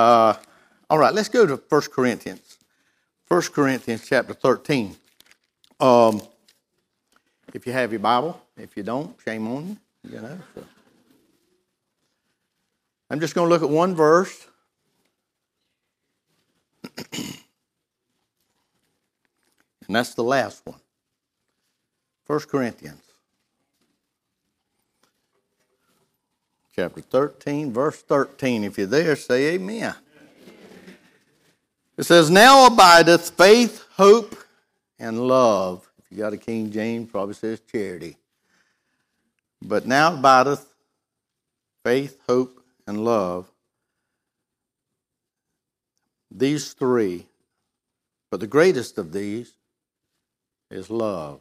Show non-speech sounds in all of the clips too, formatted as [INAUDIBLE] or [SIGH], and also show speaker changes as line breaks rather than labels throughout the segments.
Uh, all right, let's go to 1 Corinthians. 1 Corinthians chapter 13. Um, if you have your Bible, if you don't, shame on you. You know. So. I'm just going to look at one verse. [CLEARS THROAT] and that's the last one. 1 Corinthians chapter 13, verse 13. If you're there, say amen. It says, Now abideth faith, hope, and love. If you got a King James, probably says charity. But now abideth faith, hope, and love. These three. But the greatest of these is love.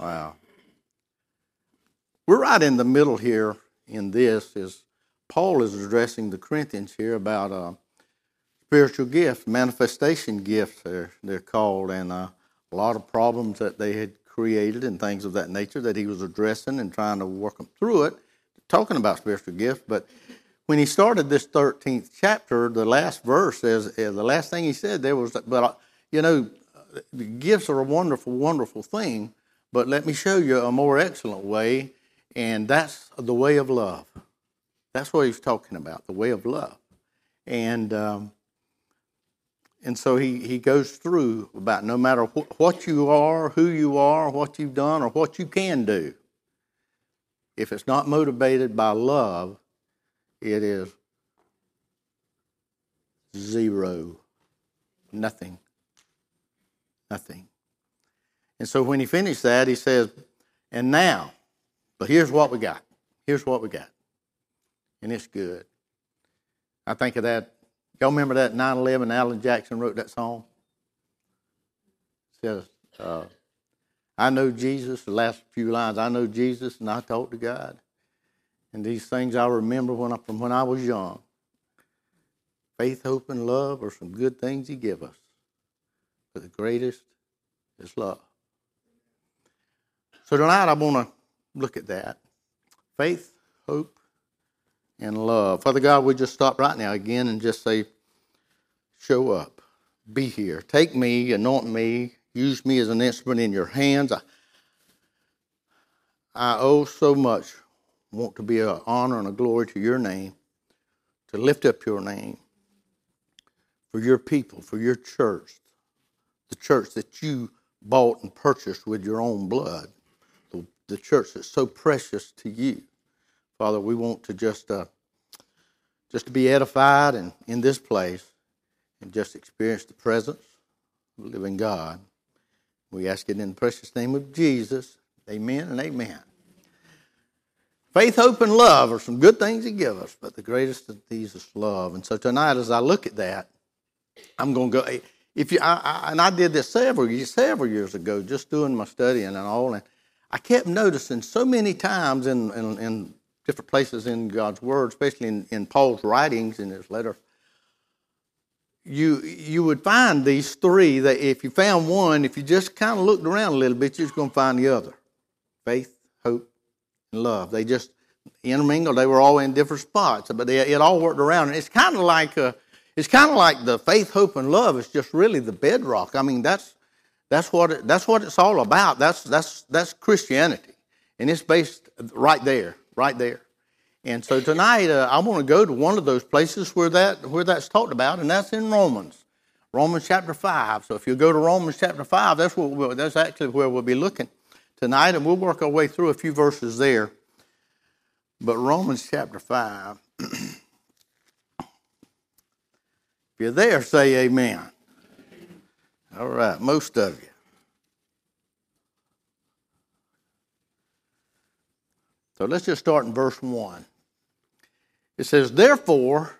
Wow. We're right in the middle here in this is Paul is addressing the Corinthians here about uh, spiritual gifts, manifestation gifts they're, they're called, and uh, a lot of problems that they had created and things of that nature that he was addressing and trying to work them through it, talking about spiritual gifts. But when he started this 13th chapter, the last verse says, uh, the last thing he said there was, but uh, you know, gifts are a wonderful, wonderful thing, but let me show you a more excellent way and that's the way of love. That's what he's talking about, the way of love. And um, and so he, he goes through about no matter wh- what you are, who you are, what you've done, or what you can do, if it's not motivated by love, it is zero, nothing, nothing. And so when he finished that, he says, and now, but here's what we got. Here's what we got. And it's good. I think of that. Y'all remember that 9 11 Alan Jackson wrote that song? It says, uh, I know Jesus, the last few lines, I know Jesus and I talk to God. And these things I remember when I, from when I was young. Faith, hope, and love are some good things He give us. But the greatest is love. So tonight I want to look at that. Faith, hope, and love. Father God, we just stop right now again and just say, show up. Be here. Take me, anoint me, use me as an instrument in your hands. I, I owe so much, want to be an honor and a glory to your name, to lift up your name for your people, for your church, the church that you bought and purchased with your own blood the church that's so precious to you. Father, we want to just uh, just to be edified and in this place and just experience the presence of the living God. We ask it in the precious name of Jesus. Amen and amen. Faith, hope, and love are some good things He give us, but the greatest of these is love. And so tonight, as I look at that, I'm going to go. If you, I, I, and I did this several several years ago, just doing my studying and all, and I kept noticing so many times in, in, in different places in God's Word, especially in, in Paul's writings in his letter, you you would find these three that if you found one, if you just kind of looked around a little bit, you're just going to find the other. Faith, hope, and love. They just intermingled. They were all in different spots, but they, it all worked around. And it's kind of like a, it's kind of like the faith, hope, and love is just really the bedrock. I mean, that's that's what, it, that's what it's all about. That's, that's, that's Christianity. And it's based right there, right there. And so tonight, uh, I want to go to one of those places where, that, where that's talked about, and that's in Romans. Romans chapter 5. So if you go to Romans chapter 5, that's, what we'll, that's actually where we'll be looking tonight, and we'll work our way through a few verses there. But Romans chapter 5. [CLEARS THROAT] if you're there, say amen. All right, most of you. So let's just start in verse 1. It says, Therefore,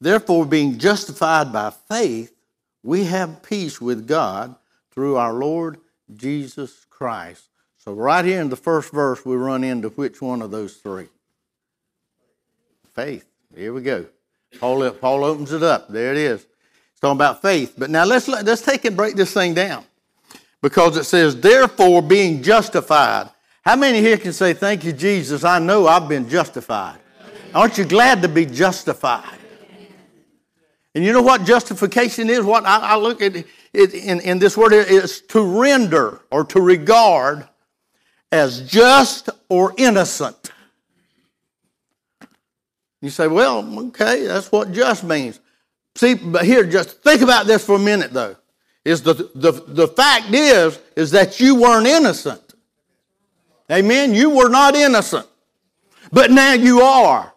therefore, being justified by faith, we have peace with God through our Lord Jesus Christ. So, right here in the first verse, we run into which one of those three? Faith. Here we go. Paul, Paul opens it up. There it is talking about faith. But now let's let's take and break this thing down. Because it says, therefore being justified. How many here can say, Thank you, Jesus? I know I've been justified. Aren't you glad to be justified? And you know what justification is? What I, I look at it in, in this word is to render or to regard as just or innocent. You say, well, okay, that's what just means. See, but here, just think about this for a minute, though. Is the, the, the fact is, is that you weren't innocent. Amen? You were not innocent. But now you are.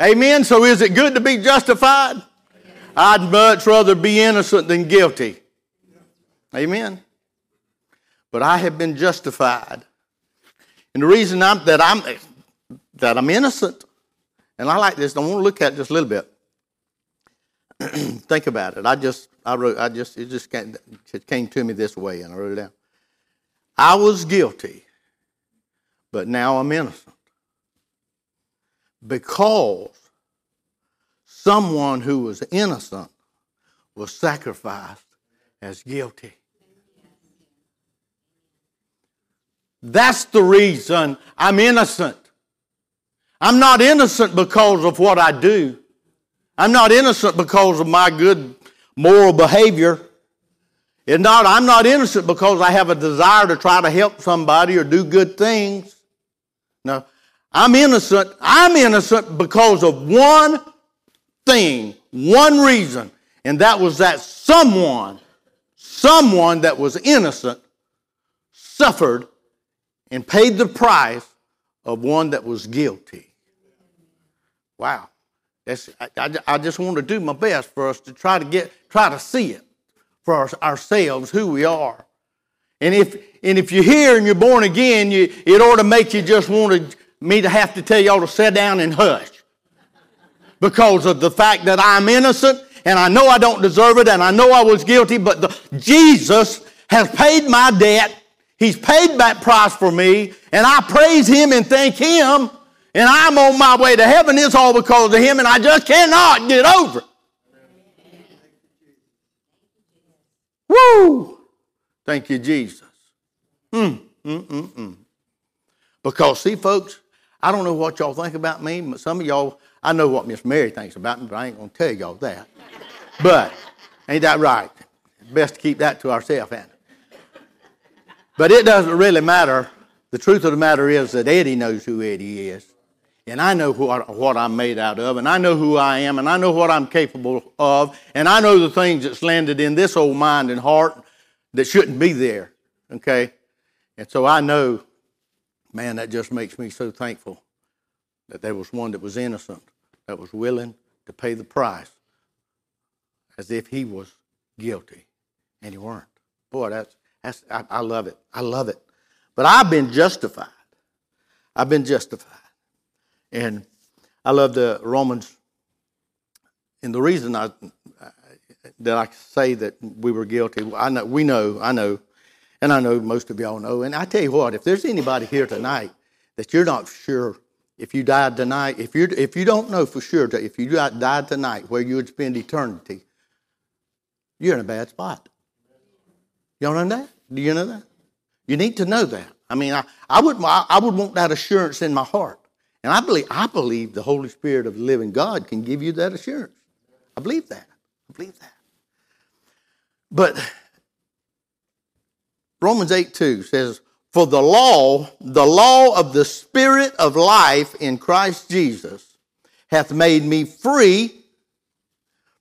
Amen? So is it good to be justified? I'd much rather be innocent than guilty. Amen. But I have been justified. And the reason I'm, that I'm that I'm innocent, and I like this, I want to look at just a little bit. [CLEARS THROAT] Think about it. I just I wrote I just it just came, it came to me this way and I wrote it down. I was guilty, but now I'm innocent. Because someone who was innocent was sacrificed as guilty. That's the reason I'm innocent. I'm not innocent because of what I do. I'm not innocent because of my good moral behavior. It's not, I'm not innocent because I have a desire to try to help somebody or do good things. No. I'm innocent. I'm innocent because of one thing, one reason, and that was that someone, someone that was innocent, suffered and paid the price of one that was guilty. Wow. That's, I, I, just want to do my best for us to try to get, try to see it for our, ourselves, who we are. And if, and if you're here and you're born again, you, it ought to make you just want to, me to have to tell y'all to sit down and hush because of the fact that I'm innocent and I know I don't deserve it and I know I was guilty, but the, Jesus has paid my debt. He's paid that price for me, and I praise Him and thank Him, and I'm on my way to heaven. It's all because of Him, and I just cannot get over it. Woo! Thank you, Jesus. Mm, mm, mm, mm. Because, see, folks, I don't know what y'all think about me, but some of y'all I know what Miss Mary thinks about me, but I ain't going to tell y'all that. But ain't that right? Best to keep that to ourselves, ain't? But it doesn't really matter. The truth of the matter is that Eddie knows who Eddie is. And I know what, I'm made out of, and I know who I am, and I know what I'm capable of, and I know the things that's landed in this old mind and heart that shouldn't be there. Okay? And so I know, man, that just makes me so thankful that there was one that was innocent that was willing to pay the price as if he was guilty, and he weren't. Boy, that's, that's I, I love it. I love it. But I've been justified. I've been justified. And I love the Romans. And the reason I that I say that we were guilty, I know we know, I know, and I know most of y'all know. And I tell you what, if there's anybody here tonight that you're not sure if you died tonight, if you if you don't know for sure, that if you died tonight where you would spend eternity, you're in a bad spot. You know that? Do you know that? You need to know that. I mean, I, I would I would want that assurance in my heart, and I believe I believe the Holy Spirit of the living God can give you that assurance. I believe that. I believe that. But Romans 8 2 says, for the law, the law of the Spirit of life in Christ Jesus, hath made me free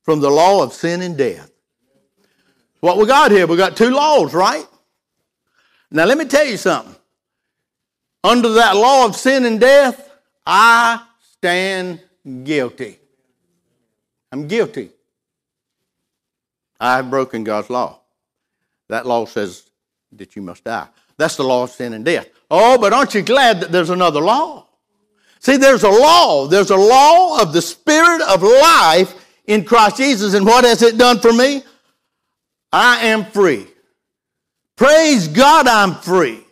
from the law of sin and death. What we got here, we got two laws, right? Now let me tell you something. Under that law of sin and death, I stand guilty. I'm guilty. I have broken God's law. That law says that you must die. That's the law of sin and death. Oh, but aren't you glad that there's another law? See, there's a law. There's a law of the Spirit of life in Christ Jesus. And what has it done for me? I am free. Praise God, I'm free.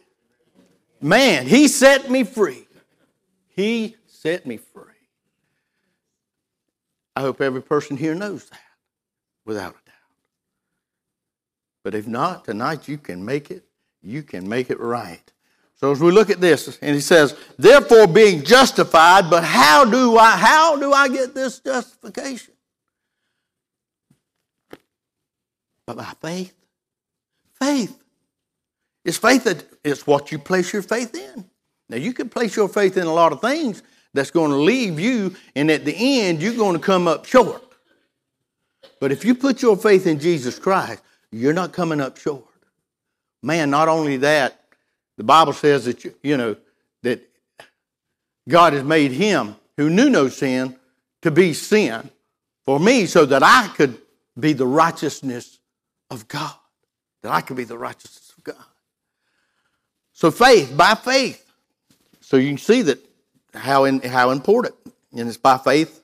Man, He set me free. He set me free. I hope every person here knows that without a doubt. But if not, tonight you can make it you can make it right. So as we look at this, and he says, therefore being justified, but how do I how do I get this justification? But by faith. Faith. It's faith that it's what you place your faith in. Now you can place your faith in a lot of things that's going to leave you, and at the end you're going to come up short. But if you put your faith in Jesus Christ, you're not coming up short. Man, not only that, the Bible says that, you, you know, that God has made him who knew no sin to be sin for me so that I could be the righteousness of God. That I could be the righteousness of God. So faith, by faith. So you can see that how, in, how important. And it's by faith,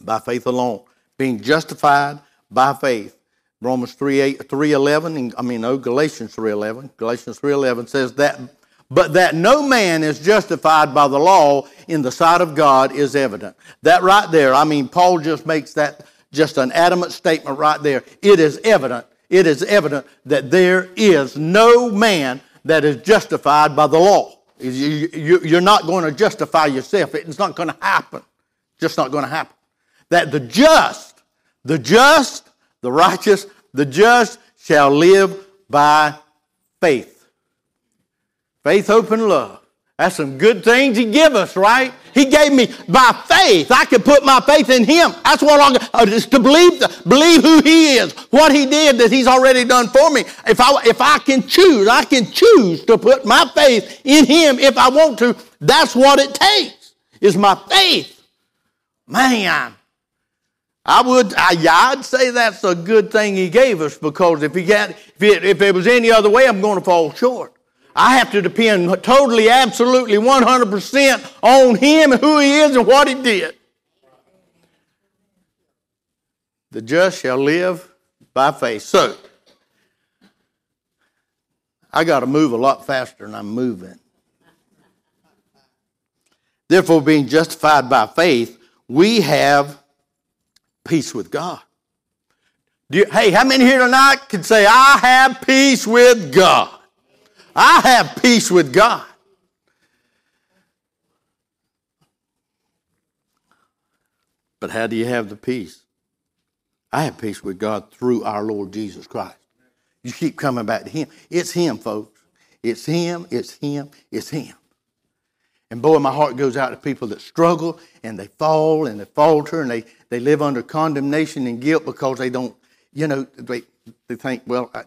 by faith alone. Being justified by faith. Romans 3, 8, 3 11, I mean, no, Galatians 3 11. Galatians 3 11 says that, but that no man is justified by the law in the sight of God is evident. That right there, I mean, Paul just makes that just an adamant statement right there. It is evident, it is evident that there is no man that is justified by the law. You're not going to justify yourself. It's not going to happen. Just not going to happen. That the just, the just the righteous, the just shall live by faith. Faith, hope, and love. That's some good things He give us, right? He gave me by faith. I can put my faith in Him. That's what I'm uh, just to believe. Believe who He is, what He did that He's already done for me. If I if I can choose, I can choose to put my faith in Him if I want to. That's what it takes. Is my faith. Man, I would, I, I'd say that's a good thing he gave us because if he got, if it, if it was any other way, I'm going to fall short. I have to depend totally, absolutely, 100% on him and who he is and what he did. The just shall live by faith. So, I got to move a lot faster than I'm moving. Therefore, being justified by faith, we have peace with God. You, hey, how many here tonight can say, I have peace with God? I have peace with God. But how do you have the peace? I have peace with God through our Lord Jesus Christ. You keep coming back to Him. It's Him, folks. It's Him, it's Him, it's Him. And boy, my heart goes out to people that struggle and they fall and they falter and they, they live under condemnation and guilt because they don't, you know, they, they think, well, I,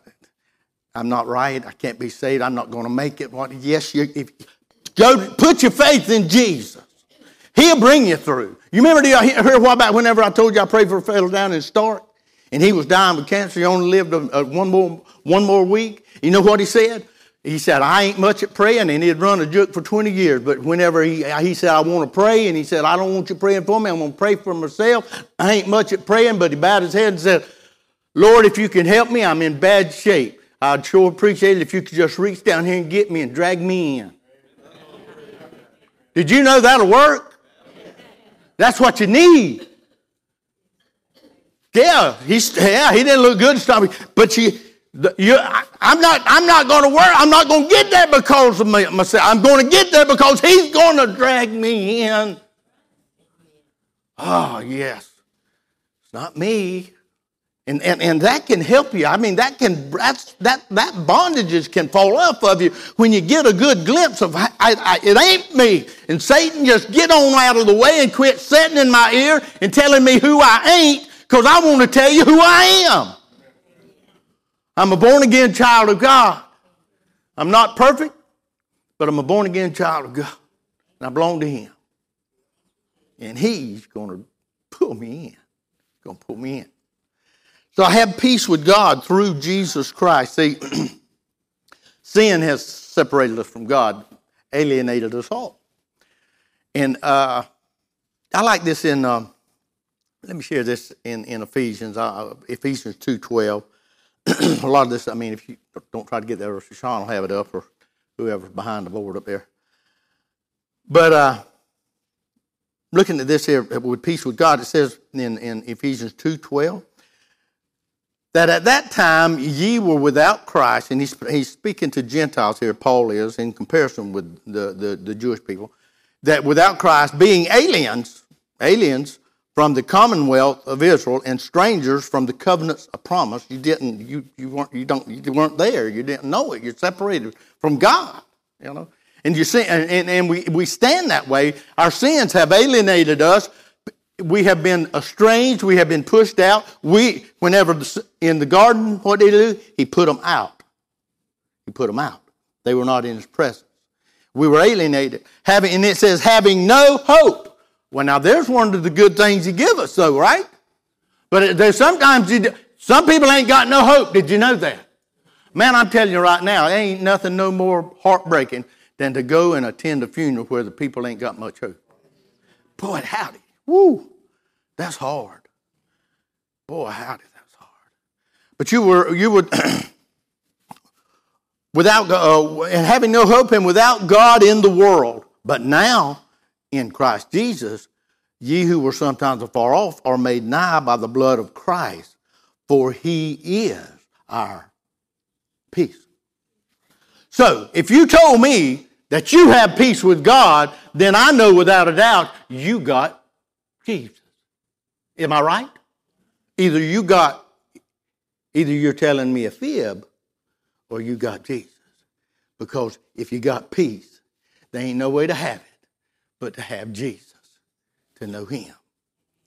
am not right. I can't be saved. I'm not going to make it. What? Yes, you, if, go put your faith in Jesus. He'll bring you through. You remember, I hear what about whenever I told you I prayed for a fellow down in Starke and he was dying with cancer. He only lived a, a, one, more, one more week. You know what he said? He said, I ain't much at praying, and he'd run a juke for 20 years. But whenever he, he said, I want to pray, and he said, I don't want you praying for me, I'm going to pray for myself. I ain't much at praying, but he bowed his head and said, Lord, if you can help me, I'm in bad shape. I'd sure appreciate it if you could just reach down here and get me and drag me in. Did you know that'll work? That's what you need. Yeah, he's, yeah, he didn't look good, but you, you, I, am not, I'm not going to work. I'm not going to get there because of me, myself. I'm going to get there because he's going to drag me in. Oh, yes. It's not me. And, and, and that can help you. I mean, that can that's, that that bondages can fall off of you when you get a good glimpse of I, I, it ain't me. And Satan just get on out of the way and quit sitting in my ear and telling me who I ain't, because I want to tell you who I am. I'm a born again child of God. I'm not perfect, but I'm a born again child of God. And I belong to Him. And He's going to pull me in. He's going to pull me in. So I have peace with God through Jesus Christ. See, [CLEARS THROAT] sin has separated us from God, alienated us all. And uh, I like this in, uh, let me share this in, in Ephesians, uh, Ephesians 2.12. [CLEARS THROAT] a lot of this, I mean, if you don't try to get there, Sean will have it up, or whoever's behind the board up there. But uh, looking at this here with peace with God, it says in, in Ephesians 2.12, that at that time ye were without Christ, and he's, he's speaking to Gentiles here, Paul is, in comparison with the, the, the Jewish people, that without Christ, being aliens, aliens from the commonwealth of Israel and strangers from the covenants of promise, you didn't, you, you weren't, you don't, you weren't there, you didn't know it, you're separated from God, you know. And you see, and, and, and we, we stand that way. Our sins have alienated us we have been estranged, we have been pushed out. We, whenever in the garden, what did he do? He put them out. He put them out. They were not in his presence. We were alienated. Having, and it says, having no hope. Well, now there's one of the good things he give us, though, right? But there's sometimes you, some people ain't got no hope. Did you know that? Man, I'm telling you right now, ain't nothing no more heartbreaking than to go and attend a funeral where the people ain't got much hope. Boy, howdy. Woo, that's hard. Boy, howdy, that's hard. But you were, you would, [CLEARS THROAT] without, uh, and having no hope and without God in the world. But now, in Christ Jesus, ye who were sometimes afar off are made nigh by the blood of Christ, for he is our peace. So, if you told me that you have peace with God, then I know without a doubt you got Jesus. Am I right? Either you got, either you're telling me a fib or you got Jesus. Because if you got peace, there ain't no way to have it but to have Jesus, to know Him,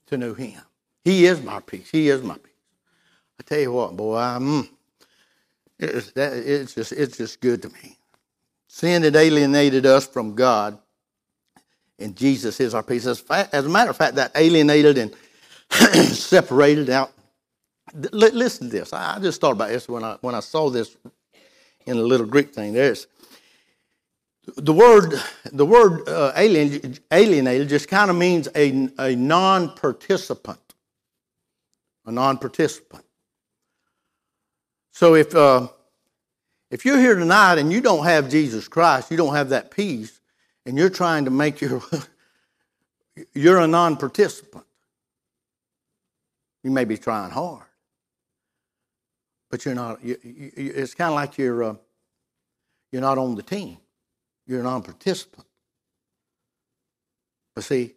to know Him. He is my peace. He is my peace. I tell you what, boy, I'm, it's, that, it's, just, it's just good to me. Sin had alienated us from God and Jesus is our peace. As, a matter of fact, that alienated and [CLEARS THROAT] separated out. listen to this. I, just thought about this when I when I saw this in a little Greek thing. There's the word the word uh, alien, alienated just kind of means a, a non-participant, a non-participant. So if uh, if you're here tonight and you don't have Jesus Christ, you don't have that peace, and you're trying to make your [LAUGHS] you're a non-participant. You may be trying hard but you're not you, you, it's kind of like you're uh, you're not on the team. You're a non-participant. But see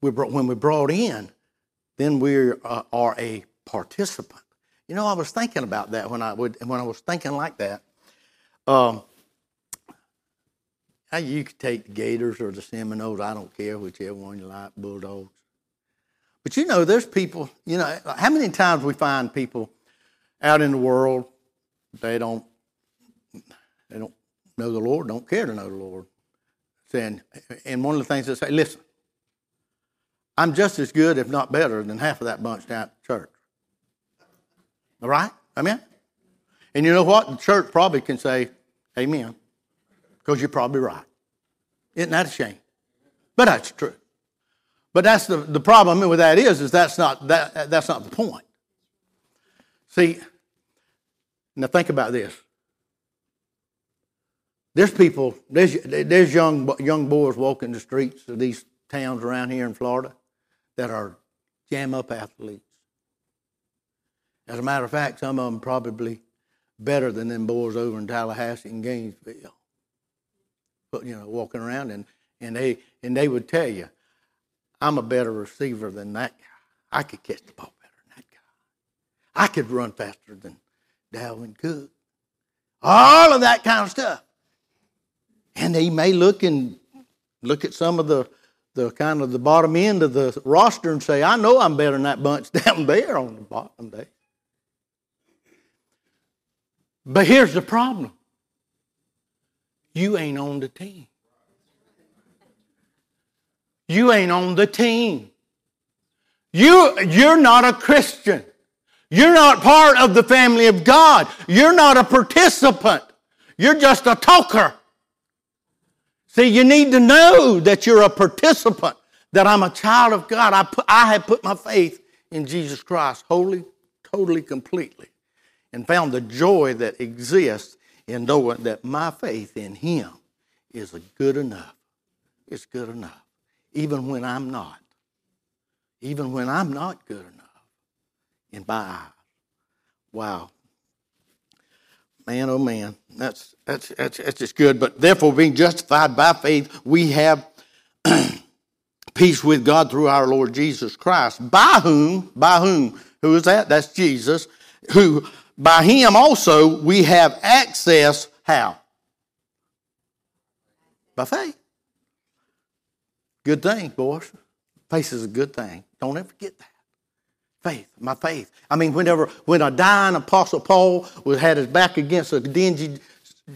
we brought, when we're brought in then we uh, are a participant. You know i was thinking about that when i would when i was thinking like that. Um, you could take the Gators or the Seminoles, I don't care, whichever one you like, Bulldogs. But you know, there's people, you know, how many times we find people out in the world, they don't they don't know the Lord, don't care to know the Lord. Saying, and one of the things they say, listen, I'm just as good, if not better, than half of that bunch down at church. All right? Amen? And you know what? The church probably can say, Amen because you're probably right. Isn't that a shame? But that's true. But that's the, the problem with that is, is that's not, that, that's not the point. See, now think about this. There's people, there's, there's young, young boys walking the streets of these towns around here in Florida that are jam up athletes. As a matter of fact, some of them probably better than them boys over in Tallahassee and Gainesville you know, walking around, and, and they and they would tell you, I'm a better receiver than that guy. I could catch the ball better than that guy. I could run faster than Dalvin could. All of that kind of stuff. And they may look and look at some of the the kind of the bottom end of the roster and say, I know I'm better than that bunch [LAUGHS] down there on the bottom day. But here's the problem you ain't on the team. You ain't on the team. You, you're not a Christian. You're not part of the family of God. You're not a participant. You're just a talker. See, you need to know that you're a participant, that I'm a child of God. I, put, I have put my faith in Jesus Christ wholly, totally, completely, and found the joy that exists in knowing that my faith in Him is good enough. It's good enough. Even when I'm not. Even when I'm not good enough in my eyes. Wow. Man, oh man, that's, that's, that's, that's just good. But therefore, being justified by faith, we have [CLEARS THROAT] peace with God through our Lord Jesus Christ, by whom, by whom, who is that? That's Jesus, who by him also we have access, how? By faith. Good thing, boys. Faith is a good thing. Don't ever forget that. Faith, my faith. I mean, whenever when a dying apostle Paul was had his back against a dingy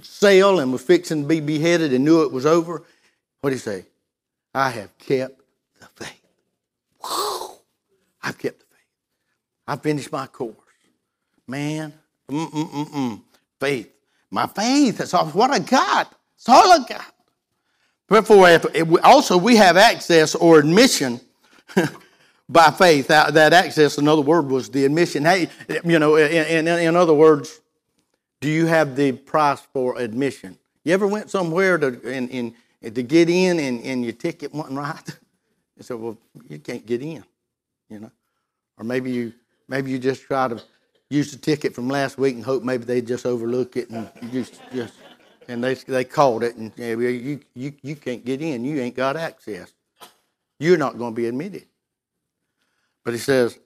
cell and was fixing to be beheaded and knew it was over, what did he say? I have kept the faith. Whew. I've kept the faith. I finished my course. Man, mm-mm-mm-mm. Faith. My faith. is all what I got. It's all I got. Therefore, also we have access or admission [LAUGHS] by faith. That, access, another word, was the admission. Hey, you know, in, in, in other words, do you have the price for admission? You ever went somewhere to to get in and, and your ticket wasn't right? [LAUGHS] And said, well, you can't get in, you know. Or maybe you maybe you just try to use the ticket from last week and hope maybe they'd just overlook it and just just and they they called it and you you you can't get in. You ain't got access. You're not going to be admitted. But he says,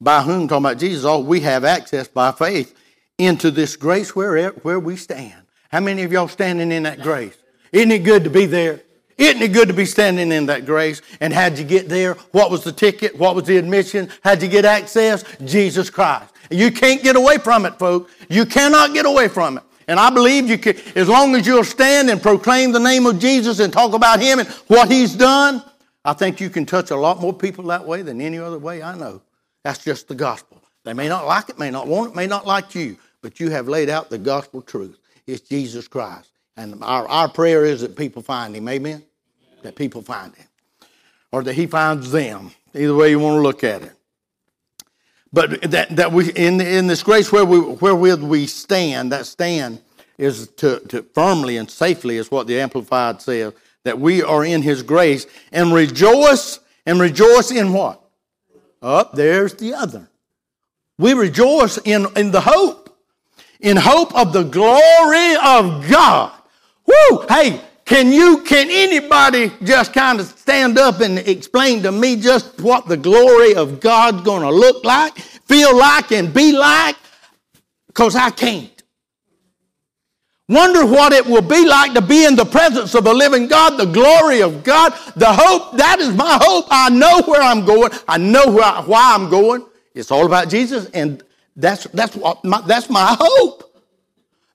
by whom, talking about Jesus, all we have access by faith into this grace where, where we stand. How many of y'all standing in that grace? Isn't it good to be there? Isn't it good to be standing in that grace? And how'd you get there? What was the ticket? What was the admission? How'd you get access? Jesus Christ. You can't get away from it, folks. You cannot get away from it. And I believe you can, as long as you'll stand and proclaim the name of Jesus and talk about Him and what He's done, I think you can touch a lot more people that way than any other way I know. That's just the gospel. They may not like it, may not want it, may not like you, but you have laid out the gospel truth. It's Jesus Christ. And our, our prayer is that people find him. Amen? That people find him. Or that he finds them. Either way you want to look at it. But that, that we in, in this grace where we where we stand, that stand is to, to firmly and safely is what the Amplified says that we are in his grace and rejoice and rejoice in what? Up oh, there's the other. We rejoice in, in the hope, in hope of the glory of God. Woo! Hey, can you, can anybody just kind of stand up and explain to me just what the glory of God's going to look like, feel like, and be like? Because I can't. Wonder what it will be like to be in the presence of the living God, the glory of God, the hope. That is my hope. I know where I'm going. I know I, why I'm going. It's all about Jesus, and that's that's what my, that's my hope.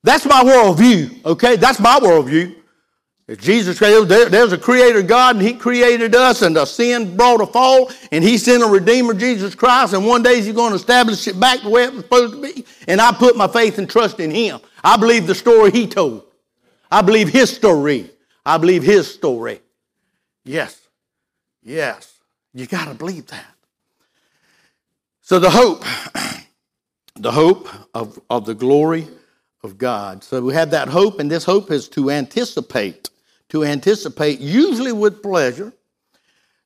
That's my worldview. Okay, that's my worldview. If Jesus, there, there's a creator God, and He created us, and the sin brought a fall, and He sent a Redeemer, Jesus Christ, and one day He's going to establish it back the way it was supposed to be. And I put my faith and trust in Him. I believe the story He told. I believe His story. I believe His story. Yes. Yes. You got to believe that. So the hope, [CLEARS THROAT] the hope of, of the glory of God. So we have that hope, and this hope is to anticipate to anticipate, usually with pleasure.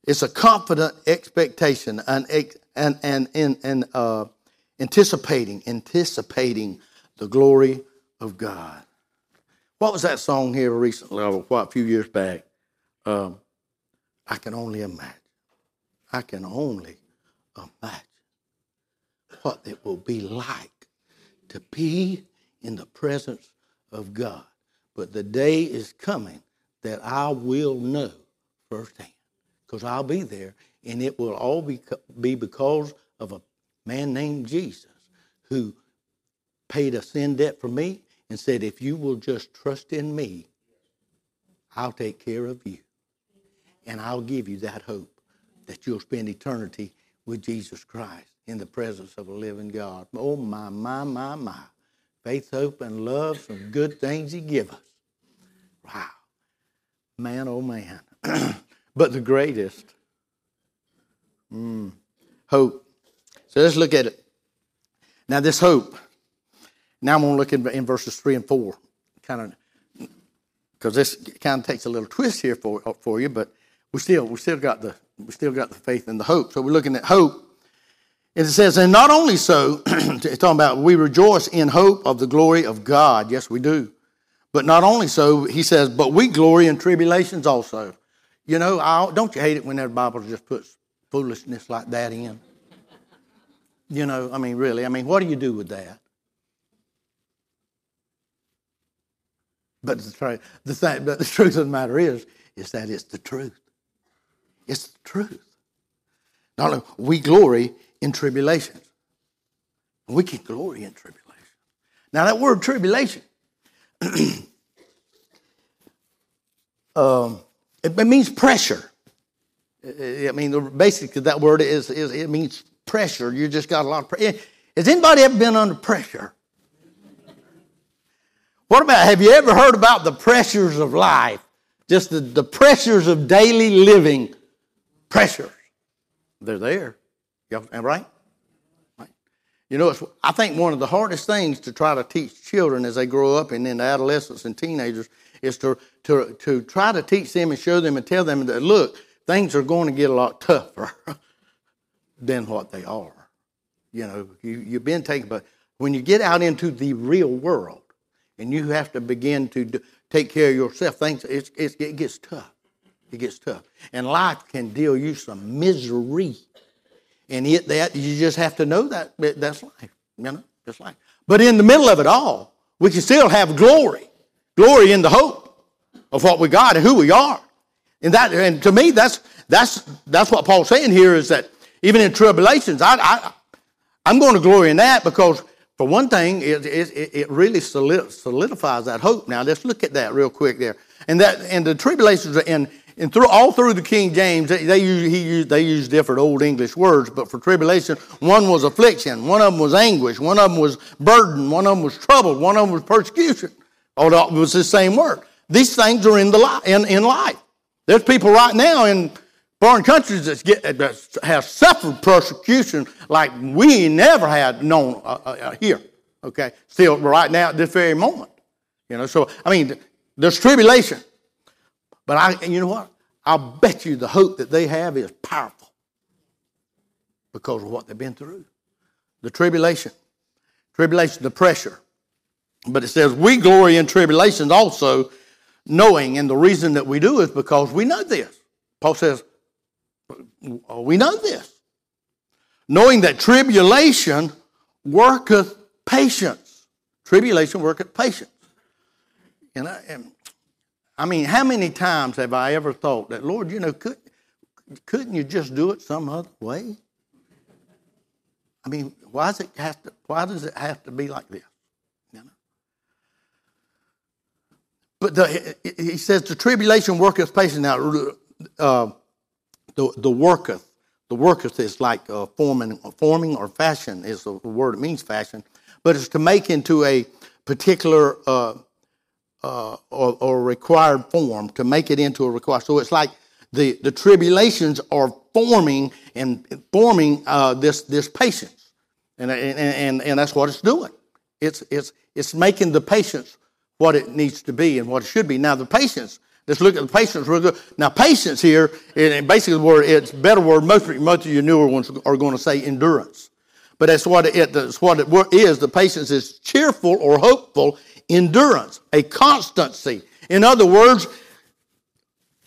It's a confident expectation and, and, and, and, and uh, anticipating, anticipating the glory of God. What was that song here recently, or what, a few years back? Um, I can only imagine. I can only imagine what it will be like to be in the presence of God. But the day is coming that I will know firsthand because I'll be there and it will all be, be because of a man named Jesus who paid a sin debt for me and said, if you will just trust in me, I'll take care of you. And I'll give you that hope that you'll spend eternity with Jesus Christ in the presence of a living God. Oh, my, my, my, my. Faith, hope, and love, some good things he give us. Wow. Man, oh man. [CLEARS THROAT] but the greatest. Mm, hope. So let's look at it. Now, this hope. Now I'm going to look in, in verses 3 and 4. Kind of, because this kind of takes a little twist here for, for you, but we still, we still got the we still got the faith and the hope. So we're looking at hope. And it says, and not only so, [CLEARS THROAT] it's talking about we rejoice in hope of the glory of God. Yes, we do. But not only so, he says, but we glory in tribulations also. You know, I'll, don't you hate it when that Bible just puts foolishness like that in? You know, I mean, really, I mean, what do you do with that? But the, the, thing, but the [LAUGHS] truth of the matter is, is that it's the truth. It's the truth. Not only we glory in tribulations. We can glory in tribulation. Now that word tribulation, [CLEARS THROAT] um, it, it, means pressure. I mean, basically that word is, is it means pressure. You just got a lot of pressure. Has anybody ever been under pressure? What about, have you ever heard about the pressures of life? Just the, the pressures of daily living. Pressures. They're there. Right? right? You know, I think one of the hardest things to try to teach children as they grow up and into adolescents and teenagers is to, to, to try to teach them and show them and tell them that, look, things are going to get a lot tougher [LAUGHS] than what they are. You know, you, you've been taken, but when you get out into the real world, and you have to begin to take care of yourself, things it, it, it gets tough. It gets tough, and life can deal you some misery, and it that you just have to know that that's life. You know, just life. But in the middle of it all, we can still have glory, glory in the hope of what we got and who we are. And that, and to me, that's that's that's what Paul's saying here is that even in tribulations, I, I I'm going to glory in that because for one thing, it, it, it really solidifies that hope. Now, let's look at that real quick there. And that and the tribulations and and through all through the King James, they, they use he used they use different old English words, but for tribulation, one was affliction, one of them was anguish, one of them was burden, one of them was trouble, one of them was persecution. All it was the same word. These things are in the li- in, in life. There's people right now in foreign countries that, get, that have suffered persecution like we never had known uh, uh, uh, here. Okay, still right now at this very moment. You know, so I mean, there's tribulation, but I, you know what? I'll bet you the hope that they have is powerful because of what they've been through. The tribulation, tribulation, the pressure. But it says we glory in tribulations also, knowing, and the reason that we do is because we know this. Paul says, uh, we know this. Knowing that tribulation worketh patience. Tribulation worketh patience. And I, and I mean, how many times have I ever thought that, Lord, you know, could, couldn't you just do it some other way? I mean, why does it have to, why does it have to be like this? You know? But the, he says the tribulation worketh patience. Now, uh, the, the worketh. The worketh is like uh, forming, forming or fashion is the word. It means fashion, but it's to make into a particular uh, uh, or, or, required form to make it into a required. So it's like the, the tribulations are forming and forming uh, this this patience, and, and and and that's what it's doing. It's it's it's making the patience what it needs to be and what it should be. Now the patience Let's look at the patience real good. Now, patience here, and basically the word, it's better word. Most, most of your newer ones are going to say endurance. But that's what it, that's what it is. The patience is cheerful or hopeful endurance, a constancy. In other words,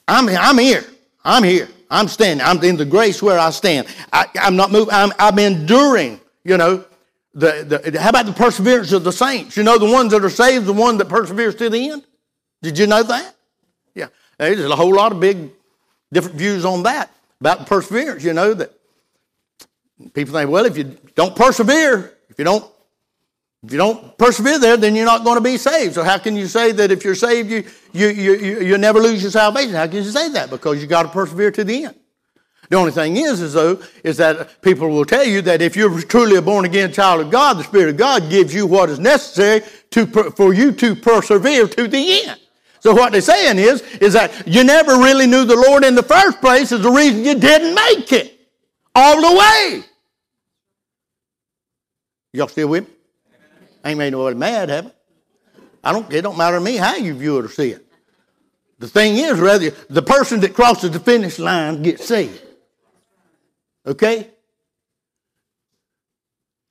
I'm, I'm here. I'm here. I'm standing. I'm in the grace where I stand. I, am not moving. I'm, I'm enduring, you know. The, the, how about the perseverance of the saints? You know, the ones that are saved, the one that perseveres to the end? Did you know that? Yeah. There's a whole lot of big different views on that about perseverance. You know that people think, well, if you don't persevere, if you don't if you don't persevere there, then you're not going to be saved. So how can you say that if you're saved, you you you you never lose your salvation? How can you say that? Because you got to persevere to the end. The only thing is, is though, is that people will tell you that if you're truly a born again child of God, the Spirit of God gives you what is necessary to for you to persevere to the end. So what they're saying is, is that you never really knew the Lord in the first place is the reason you didn't make it all the way. Y'all still with me? Ain't made nobody mad, have I? I don't, it don't matter to me how you view it or see it. The thing is, rather, the person that crosses the finish line gets saved. Okay?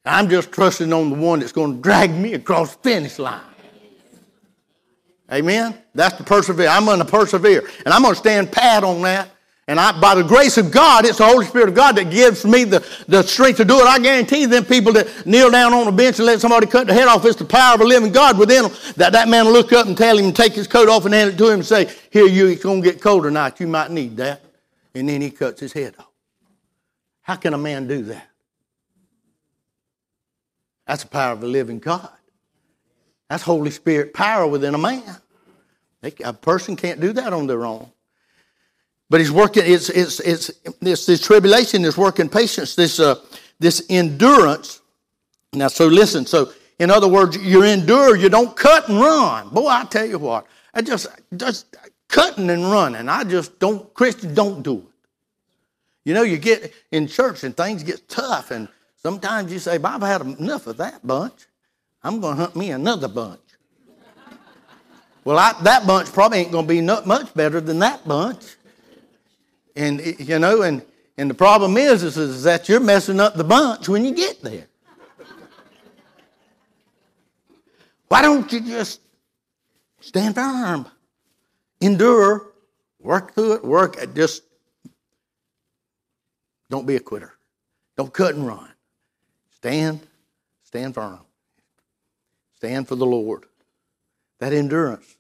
I'm just trusting on the one that's going to drag me across the finish line. Amen? That's the persevere. I'm going to persevere. And I'm going to stand pat on that. And I, by the grace of God, it's the Holy Spirit of God that gives me the, the strength to do it. I guarantee them people that kneel down on a bench and let somebody cut the head off, it's the power of a living God within them. That that man will look up and tell him, take his coat off and hand it to him and say, Here, you, it's going to get cold tonight. You might need that. And then he cuts his head off. How can a man do that? That's the power of a living God. That's Holy Spirit power within a man. A person can't do that on their own. But he's working, it's, it's, it's, this, this tribulation is working patience, this, uh, this endurance. Now, so listen, so in other words, you endure, you don't cut and run. Boy, I tell you what, I just, just cutting and running. I just don't, Christians don't do it. You know, you get in church and things get tough, and sometimes you say, I've had enough of that bunch. I'm going to hunt me another bunch. well, I, that bunch probably ain't going to be much better than that bunch. And, you know, and, and the problem is, is, is that you're messing up the bunch when you get there. Why don't you just stand firm, endure, work through it, work at just don't be a quitter. Don't cut and run. Stand, stand firm. Stand for the Lord. That endurance.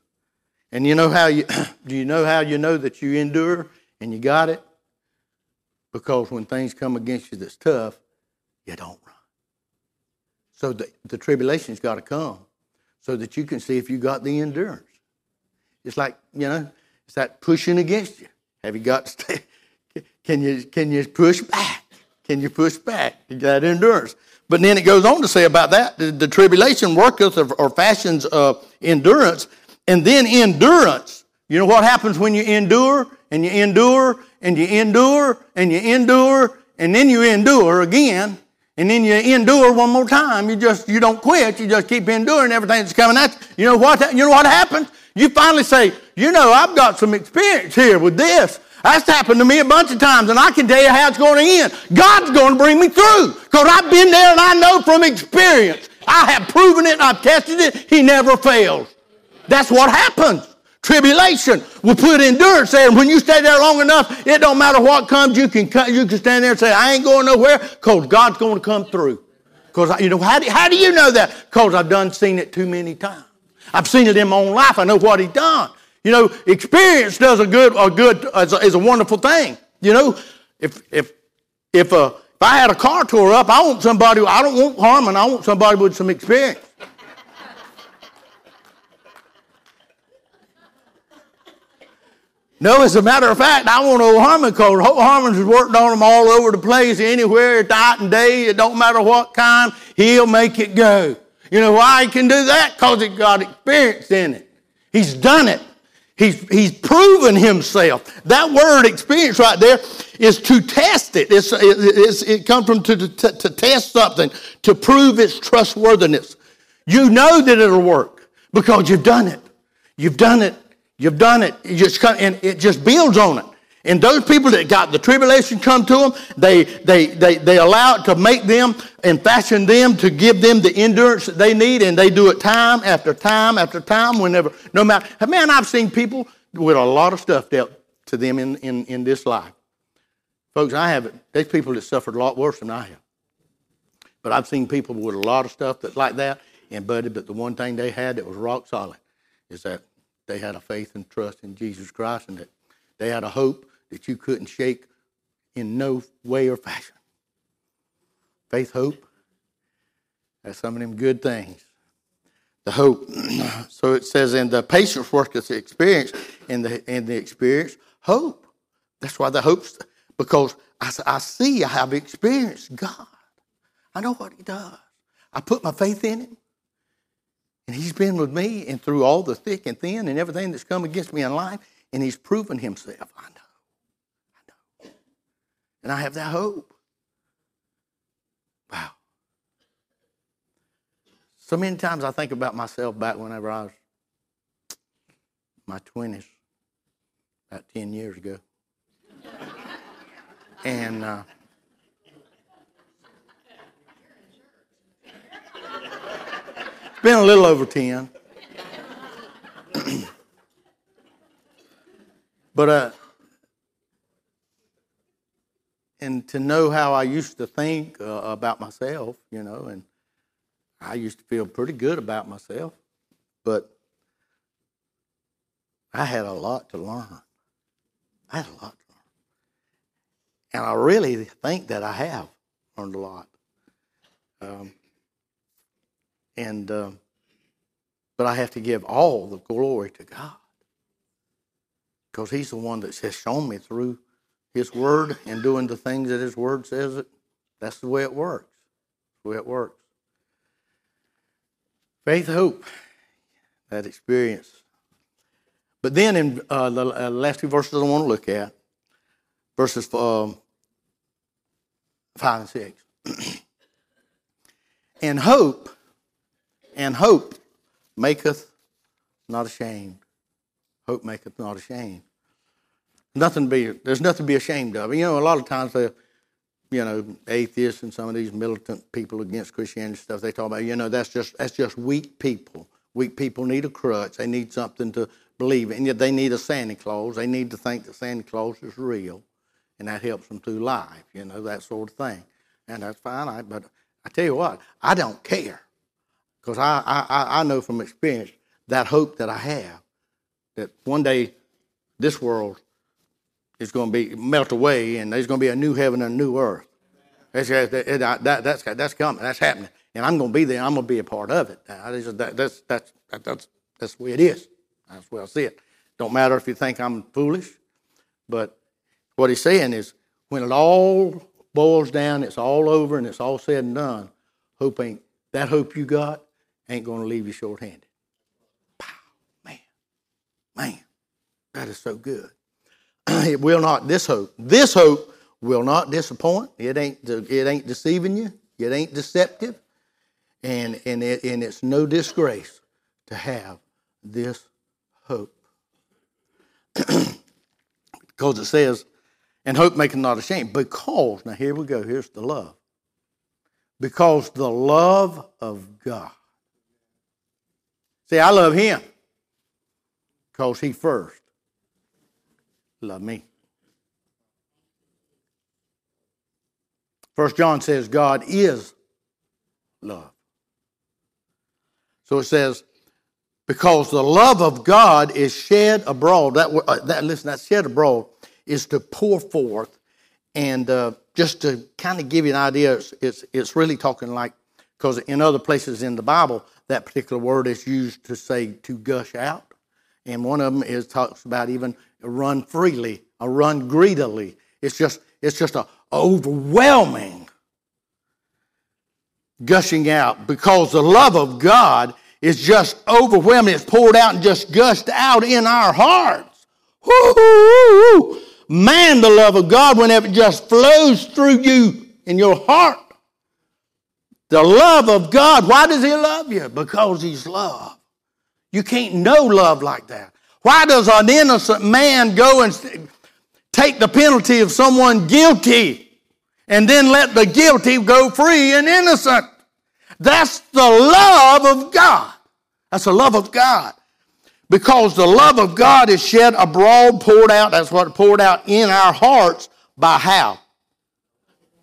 And you know how you [CLEARS THROAT] do you know how you know that you endure and you got it? Because when things come against you that's tough, you don't run. So the, the tribulation's got to come so that you can see if you got the endurance. It's like, you know, it's that pushing against you. Have you got stay, [LAUGHS] can you, can you push back? Can you push back? You got endurance. But then it goes on to say about that the, the tribulation worketh or, or fashions of endurance, and then endurance. You know what happens when you endure and you endure and you endure and you endure and then you endure again and then you endure one more time. You just you don't quit. You just keep enduring everything that's coming at you. You know what? You know what happens? You finally say, you know, I've got some experience here with this. That's happened to me a bunch of times, and I can tell you how it's going to end. God's going to bring me through because I've been there and I know from experience. I have proven it, I've tested it. He never fails. That's what happens. Tribulation will put endurance there, and when you stay there long enough, it don't matter what comes. You can you can stand there and say, "I ain't going nowhere," because God's going to come through. Because you know how do, how do you know that? Because I've done seen it too many times. I've seen it in my own life. I know what He's done. You know, experience does a good, a good is a, is a wonderful thing. You know, if if if uh, if I had a car tore up, I want somebody. I don't want harm, and I want somebody with some experience. No, as a matter of fact, I want old Harmon because old Harmon's worked on them all over the place, anywhere, night and day. It don't matter what kind, he'll make it go. You know why he can do that? Because he got experience in it. He's done it. He's, he's proven himself. That word experience right there is to test it. It's, it's, it comes from to, to, to test something, to prove its trustworthiness. You know that it'll work because you've done it. You've done it. You've done it. You just come, and it just builds on it. And those people that got the tribulation come to them, they, they, they, they allow it to make them and fashion them to give them the endurance that they need, and they do it time after time after time whenever, no matter. Man, I've seen people with a lot of stuff dealt to them in, in, in this life. Folks, I haven't. There's people that suffered a lot worse than I have. But I've seen people with a lot of stuff that like that, and buddy, but the one thing they had that was rock solid is that they had a faith and trust in Jesus Christ, and that they had a hope that you couldn't shake in no way or fashion. Faith, hope, that's some of them good things. The hope. [CLEARS THROAT] so it says, in the patience worketh experience, and the, and the experience, hope. That's why the hope's, because I, I see, I have experienced God. I know what He does. I put my faith in Him. And He's been with me and through all the thick and thin and everything that's come against me in life, and He's proven Himself. I know. I know. And I have that hope. Wow. So many times I think about myself back whenever I was my 20s, about 10 years ago. and uh, been a little over 10. [CLEARS THROAT] but, uh, and to know how I used to think uh, about myself, you know, and I used to feel pretty good about myself, but I had a lot to learn. I had a lot to learn. And I really think that I have learned a lot. Um, and, uh, but I have to give all the glory to God because He's the one that has shown me through His Word and doing the things that His Word says. It, that's the way it works. the way it works. Faith, hope, that experience. But then in uh, the uh, last two verses I want to look at, verses um, 5 and 6. [CLEARS THROAT] and hope, and hope maketh not ashamed. Hope maketh not ashamed. Nothing be, there's nothing to be ashamed of. You know, a lot of times the you know, atheists and some of these militant people against Christianity stuff, they talk about, you know, that's just that's just weak people. Weak people need a crutch. They need something to believe in. Yet they need a Santa Claus. They need to think that Santa Claus is real, and that helps them through life. You know, that sort of thing. And that's fine. I, but I tell you what, I don't care, because I, I I know from experience that hope that I have that one day this world is going to be melt away, and there's going to be a new heaven and a new earth. That's, that, that, that's, that's coming. That's happening. And I'm going to be there. I'm going to be a part of it. That, that's, that's, that's, that's the way it is. That's the way I see it. Don't matter if you think I'm foolish, but what he's saying is when it all boils down, it's all over, and it's all said and done, hope ain't, that hope you got ain't going to leave you short-handed. Pow, man, man, that is so good. [CLEARS THROAT] it will not, this hope, this hope will not disappoint. It ain't, it ain't deceiving you. It ain't deceptive. And, and, it, and it's no disgrace to have this hope. [CLEARS THROAT] because it says, and hope maketh not ashamed. Because, now here we go, here's the love. Because the love of God. See, I love him because he first loved me. First John says God is love. So it says, because the love of God is shed abroad. That, uh, that listen, that shed abroad is to pour forth, and uh, just to kind of give you an idea, it's, it's, it's really talking like because in other places in the Bible, that particular word is used to say to gush out, and one of them is talks about even run freely or run greedily. It's just it's just a overwhelming gushing out because the love of God is just overwhelming. It's poured out and just gushed out in our hearts. Woo-hoo-hoo-hoo. Man, the love of God, whenever it just flows through you in your heart. The love of God, why does He love you? Because He's love. You can't know love like that. Why does an innocent man go and take the penalty of someone guilty and then let the guilty go free and innocent? That's the love of God. That's the love of God. Because the love of God is shed abroad, poured out. That's what poured out in our hearts by how?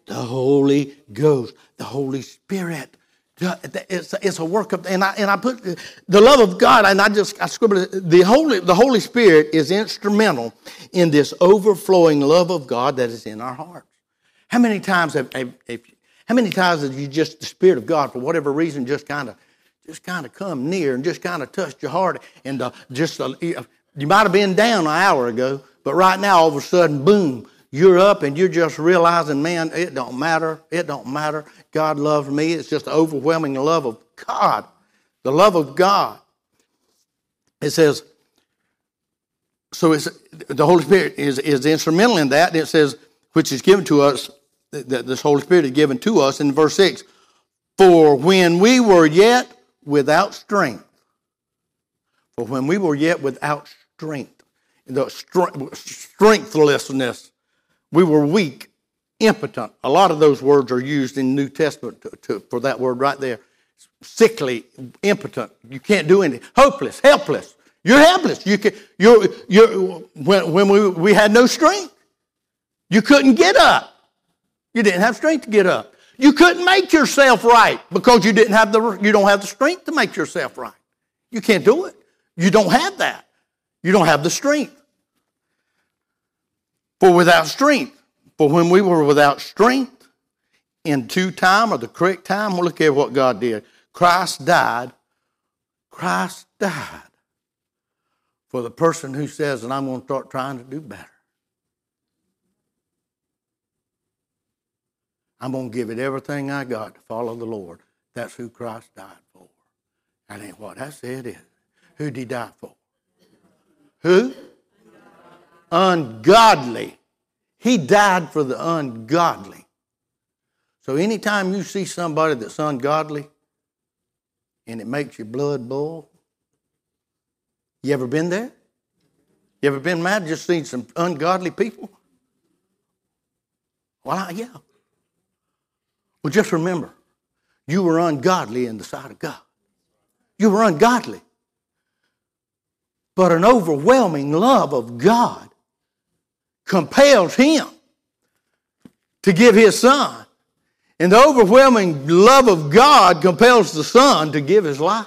The Holy Ghost, the Holy Spirit. It's, it's a work of, and I, and I put the love of God, and I just, I scribbled the Holy, the Holy Spirit is instrumental in this overflowing love of God that is in our hearts. How many times have, have, have how many times have you just, the Spirit of God, for whatever reason, just kind of, just kind of come near and just kind of touched your heart and uh, just, uh, you might have been down an hour ago, but right now, all of a sudden, boom, you're up and you're just realizing, man, it don't matter. It don't matter. God loves me. It's just the overwhelming love of God, the love of God. It says, so it's, the Holy Spirit is, is instrumental in that. It says, which is given to us, that this Holy Spirit is given to us in verse 6. For when we were yet without strength, for when we were yet without strength, the strengthlessness we were weak, impotent. A lot of those words are used in New Testament to, to, for that word right there. sickly, impotent. You can't do anything. Hopeless, helpless. You're helpless. You can, you're, you're, when, when we, we had no strength, you couldn't get up. You didn't have strength to get up. You couldn't make yourself right because you didn't have the you don't have the strength to make yourself right. You can't do it. You don't have that. You don't have the strength. For without strength, for when we were without strength, in due time or the correct time, well, look at what God did. Christ died. Christ died for the person who says, and I'm going to start trying to do better. I'm going to give it everything I got to follow the Lord. That's who Christ died for. That ain't what I said is. Who did he die for? Who? Ungodly. He died for the ungodly. So anytime you see somebody that's ungodly and it makes your blood boil, you ever been there? You ever been mad just seen some ungodly people? Well, yeah. Well, just remember, you were ungodly in the sight of God. You were ungodly. But an overwhelming love of God compels him to give his son. And the overwhelming love of God compels the son to give his life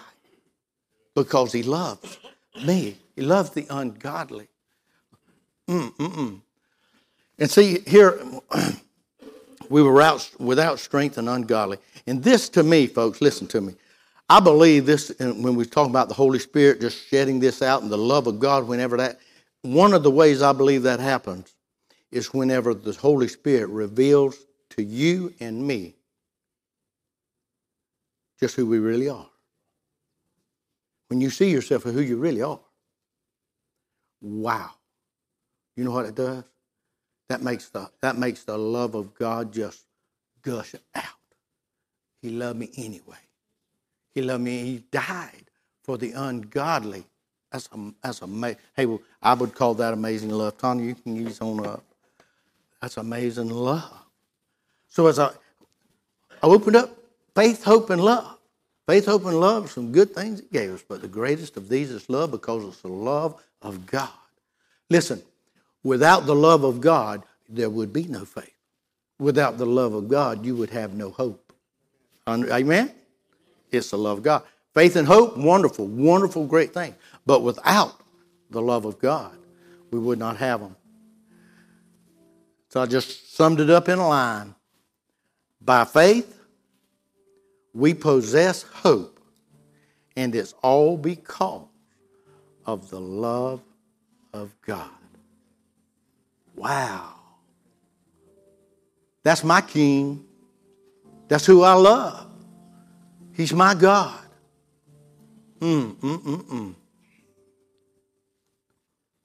because he loves me. He loves the ungodly. Mm-mm-mm. And see, here, [CLEARS THROAT] we were out without strength and ungodly. And this to me, folks, listen to me. I believe this when we talk about the Holy Spirit just shedding this out and the love of God, whenever that, one of the ways I believe that happens is whenever the Holy Spirit reveals to you and me just who we really are. When you see yourself for who you really are. Wow. You know what it does? That makes the, that makes the love of God just gush out. He loved me anyway. He loved me. He died for the ungodly. That's a, that's amazing. Hey, well, I would call that amazing love. Tony, you can use on up. That's amazing love. So as I, I opened up faith, hope, and love. Faith, hope, and love some good things it gave us, but the greatest of these is love because it's the love of God. Listen, without the love of God, there would be no faith. Without the love of God, you would have no hope. Amen? It's the love of God. Faith and hope, wonderful, wonderful, great thing. But without the love of God, we would not have them. So I just summed it up in a line. By faith, we possess hope, and it's all because of the love of God. Wow. That's my king. That's who I love. He's my God. Mm, mm, mm, mm.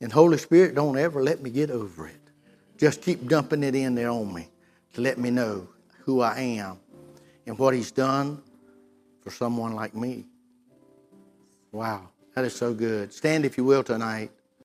And Holy Spirit, don't ever let me get over it. Just keep dumping it in there on me to let me know who I am and what He's done for someone like me. Wow, that is so good. Stand, if you will, tonight.